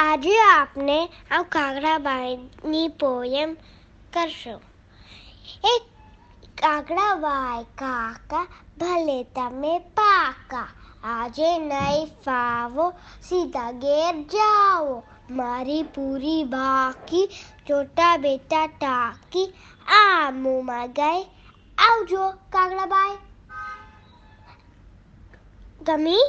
આજે આપને આ કાગડાબાઈની પોયમ કરશું એક કાગડાબાઈ કાકા ભલે તમે પાકા આજે નહીં ફાવો સીધા ઘેર જાઓ મારી પૂરી બાકી ચોટા બેટા ટાકી આ મુમાં ગઈ આવજો કાગડાબાઈ ગમી